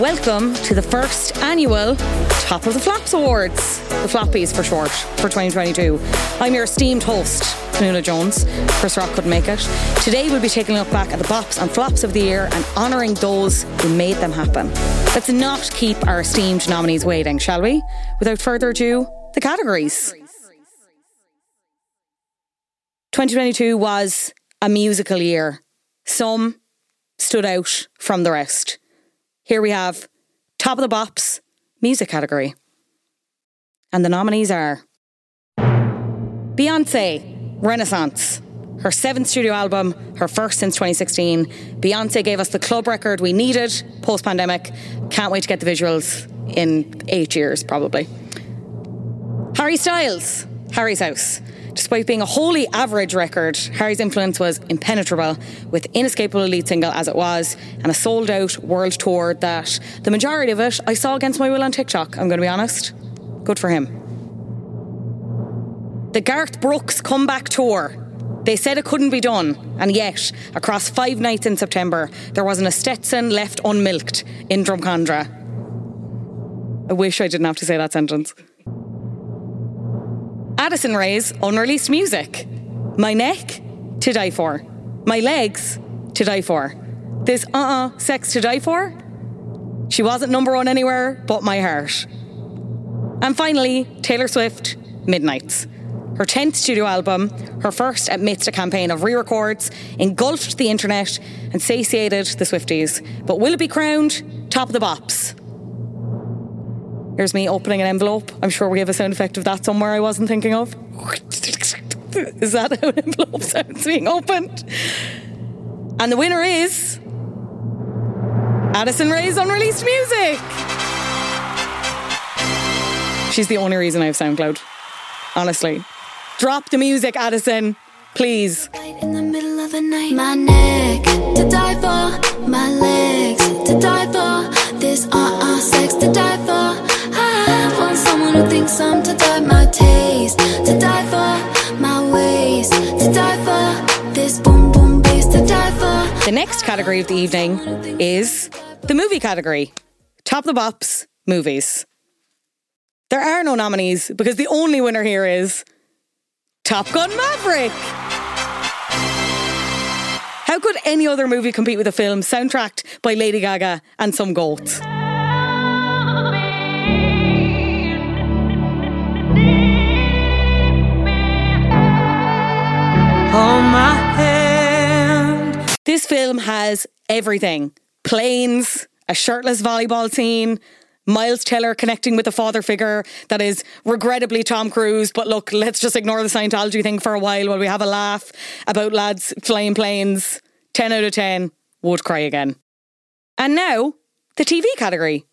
Welcome to the first annual Top of the Flops Awards, the Floppies for short, for 2022. I'm your esteemed host, Fionnuala Jones. Chris Rock couldn't make it. Today we'll be taking a look back at the bops and flops of the year and honouring those who made them happen. Let's not keep our esteemed nominees waiting, shall we? Without further ado, the categories. 2022 was a musical year. Some stood out from the rest. Here we have Top of the Bops, music category. And the nominees are Beyonce, Renaissance. Her seventh studio album, her first since 2016. Beyonce gave us the club record we needed post pandemic. Can't wait to get the visuals in eight years, probably. Harry Styles, Harry's House. Despite being a wholly average record, Harry's influence was impenetrable, with inescapable lead single as it was, and a sold out world tour that the majority of it I saw against my will on TikTok, I'm going to be honest. Good for him. The Garth Brooks comeback tour. They said it couldn't be done, and yet, across five nights in September, there wasn't a Stetson left unmilked in Drumcondra. I wish I didn't have to say that sentence. Addison Rae's unreleased music. My neck, to die for. My legs, to die for. This uh uh sex to die for? She wasn't number one anywhere but my heart. And finally, Taylor Swift, Midnights. Her 10th studio album, her first amidst a campaign of re records, engulfed the internet and satiated the Swifties. But will it be crowned top of the bops? Here's me opening an envelope. I'm sure we have a sound effect of that somewhere I wasn't thinking of. Is that how an envelope sounds being opened? And the winner is Addison Rae's unreleased music. She's the only reason I have SoundCloud. Honestly. Drop the music, Addison. Please. In category of the evening is the movie category. Top of the bops, movies. There are no nominees because the only winner here is Top Gun Maverick. How could any other movie compete with a film soundtracked by Lady Gaga and some goats? Hold my. This film has everything planes, a shirtless volleyball scene, Miles Teller connecting with a father figure that is regrettably Tom Cruise. But look, let's just ignore the Scientology thing for a while while we have a laugh about lads flying planes. 10 out of 10, would cry again. And now, the TV category.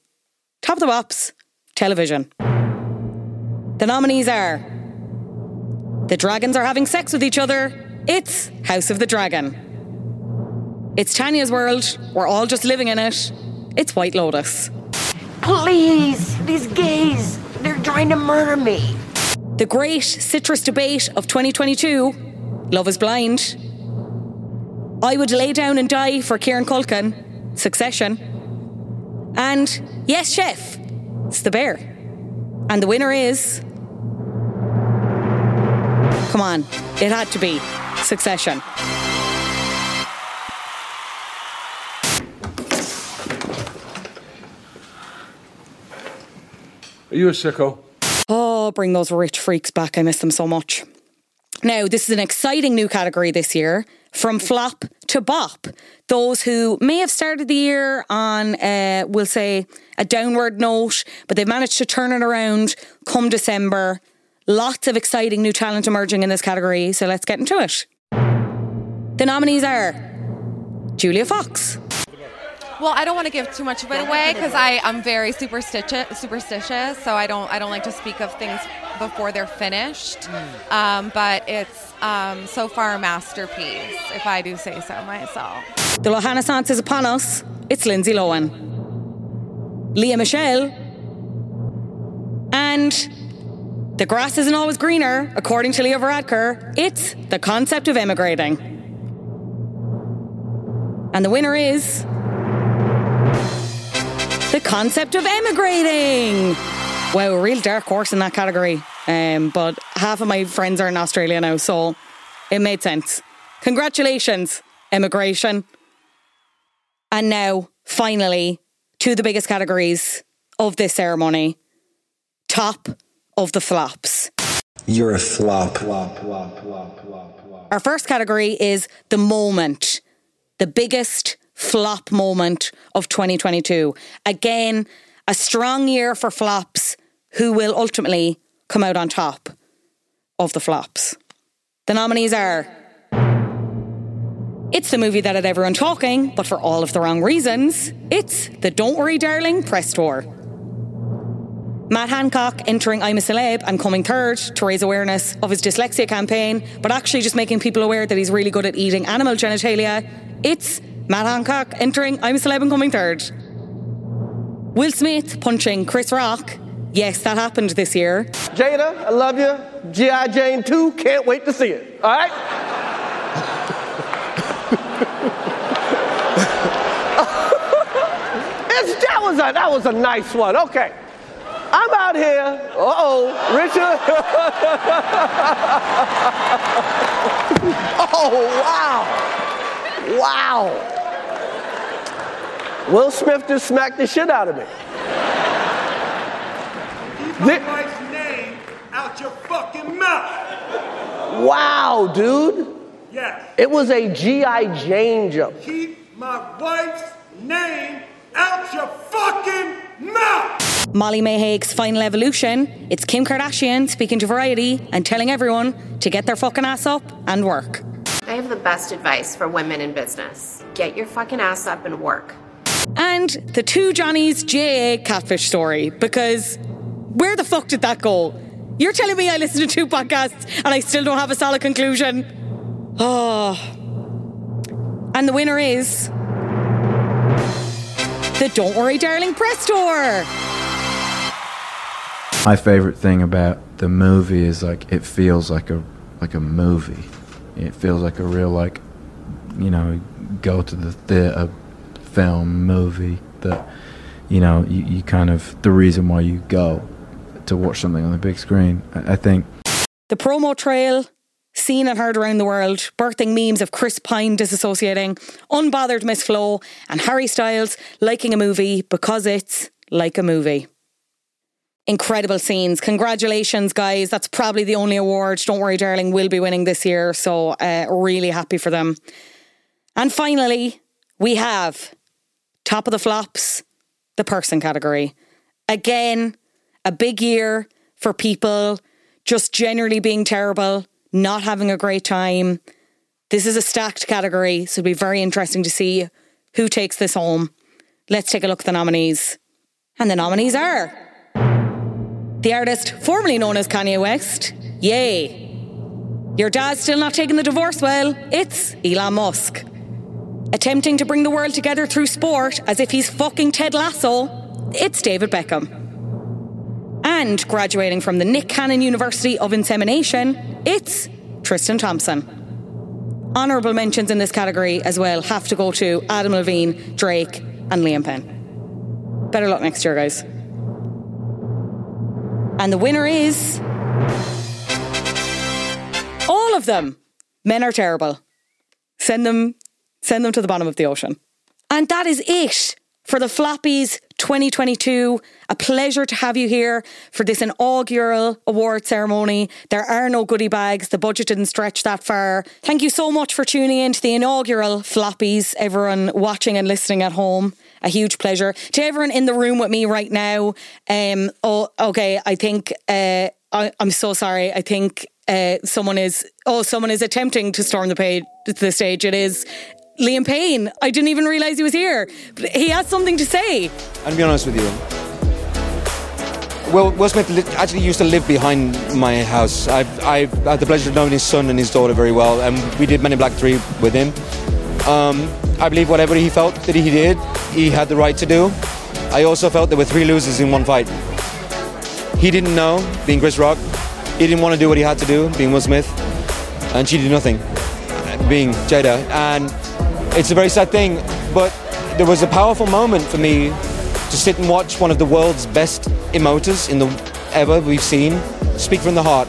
Top of the bops, television. The nominees are The Dragons Are Having Sex with Each Other. It's House of the Dragon. It's Tanya's world. We're all just living in it. It's White Lotus. Please, these gays, they're trying to murder me. The great citrus debate of 2022 Love is Blind. I would lay down and die for Kieran Culkin, Succession. And Yes Chef, it's the bear. And the winner is. Come on, it had to be Succession. Are you a sicko? Oh, bring those rich freaks back. I miss them so much. Now, this is an exciting new category this year from flop to bop. Those who may have started the year on, uh, we'll say, a downward note, but they've managed to turn it around come December, Lots of exciting new talent emerging in this category, so let's get into it. The nominees are Julia Fox, Well, I don't want to give too much of it away because I am very superstitious, superstitious. So I don't I don't like to speak of things before they're finished. Um, but it's um, so far a masterpiece, if I do say so myself. The Renaissance is upon us. It's Lindsay Lohan. Lea Michele. And the grass isn't always greener, according to Leo Varadkar. It's the concept of emigrating. And the winner is. Concept of emigrating. Wow, a real dark horse in that category. Um, but half of my friends are in Australia now, so it made sense. Congratulations, emigration. And now, finally, to the biggest categories of this ceremony top of the flops. You're a flop. Our first category is the moment, the biggest flop moment of 2022. Again, a strong year for flops who will ultimately come out on top of the flops. The nominees are It's the movie that had everyone talking, but for all of the wrong reasons. It's the Don't Worry Darling press tour. Matt Hancock entering I'm a Celeb and coming third to raise awareness of his dyslexia campaign, but actually just making people aware that he's really good at eating animal genitalia. It's Matt Hancock entering I'm a Celeb and coming third. Will Smith punching Chris Rock. Yes, that happened this year. Jada, I love you. G.I. Jane 2, can't wait to see it. All right? That, was a, that was a nice one. Okay. I'm out here. Uh oh, Richard. oh, wow. Wow. Will Smith just smacked the shit out of me. Keep my wife's name out your fucking mouth. Wow, dude. Yes. It was a G.I. Jane jump. Keep my wife's name out your fucking mouth. Molly-Mae Hague's final evolution. It's Kim Kardashian speaking to Variety and telling everyone to get their fucking ass up and work. I have the best advice for women in business get your fucking ass up and work. And the two Johnny's JA catfish story, because where the fuck did that go? You're telling me I listened to two podcasts and I still don't have a solid conclusion? Oh. And the winner is. The Don't Worry Darling press tour. My favorite thing about the movie is like it feels like a like a movie. It feels like a real like you know go to the theater film movie that you know you, you kind of the reason why you go to watch something on the big screen. I, I think The promo trail, seen and heard around the world, birthing memes of Chris Pine disassociating, unbothered Miss Flo, and Harry Styles liking a movie because it's like a movie. Incredible scenes. Congratulations, guys. That's probably the only award. Don't worry, darling, we will be winning this year. So, uh, really happy for them. And finally, we have top of the flops, the person category. Again, a big year for people just generally being terrible, not having a great time. This is a stacked category, so it'll be very interesting to see who takes this home. Let's take a look at the nominees. And the nominees are the artist formerly known as Kanye West. Yay. Your dad's still not taking the divorce well. It's Elon Musk. Attempting to bring the world together through sport as if he's fucking Ted Lasso. It's David Beckham. And graduating from the Nick Cannon University of Insemination, it's Tristan Thompson. Honourable mentions in this category as well have to go to Adam Levine, Drake, and Liam Payne. Better luck next year, guys. And the winner is. All of them. Men are terrible. Send them, send them to the bottom of the ocean. And that is it for the Floppies 2022. A pleasure to have you here for this inaugural award ceremony. There are no goodie bags. The budget didn't stretch that far. Thank you so much for tuning in to the inaugural Floppies, everyone watching and listening at home. A huge pleasure. To everyone in the room with me right now, um, oh, okay, I think uh, I, I'm so sorry. I think uh, someone is oh someone is attempting to storm the page the stage. It is Liam Payne. I didn't even realize he was here. But he has something to say. I'm be honest with you. Will, Will Smith actually used to live behind my house. I've, I've had the pleasure of knowing his son and his daughter very well, and we did Men in Black 3 with him. Um, I believe whatever he felt that he did, he had the right to do. I also felt there were three losers in one fight. He didn't know, being Chris Rock. He didn't want to do what he had to do, being Will Smith. And she did nothing, being Jada. And it's a very sad thing, but there was a powerful moment for me to sit and watch one of the world's best emoters in the ever we've seen speak from the heart.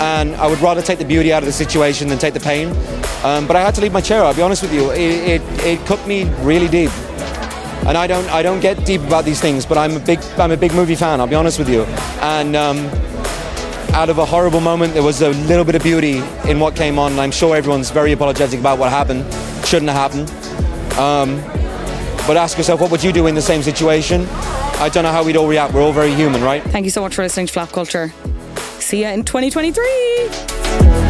And I would rather take the beauty out of the situation than take the pain. Um, but I had to leave my chair. I'll be honest with you. It, it, it cut me really deep. And I don't I don't get deep about these things, but I'm a big I'm a big movie fan. I'll be honest with you. And um, out of a horrible moment, there was a little bit of beauty in what came on. I'm sure everyone's very apologetic about what happened. Shouldn't have happened. Um, but ask yourself, what would you do in the same situation? I don't know how we'd all react. We're all very human, right? Thank you so much for listening to Flop Culture. See you in 2023.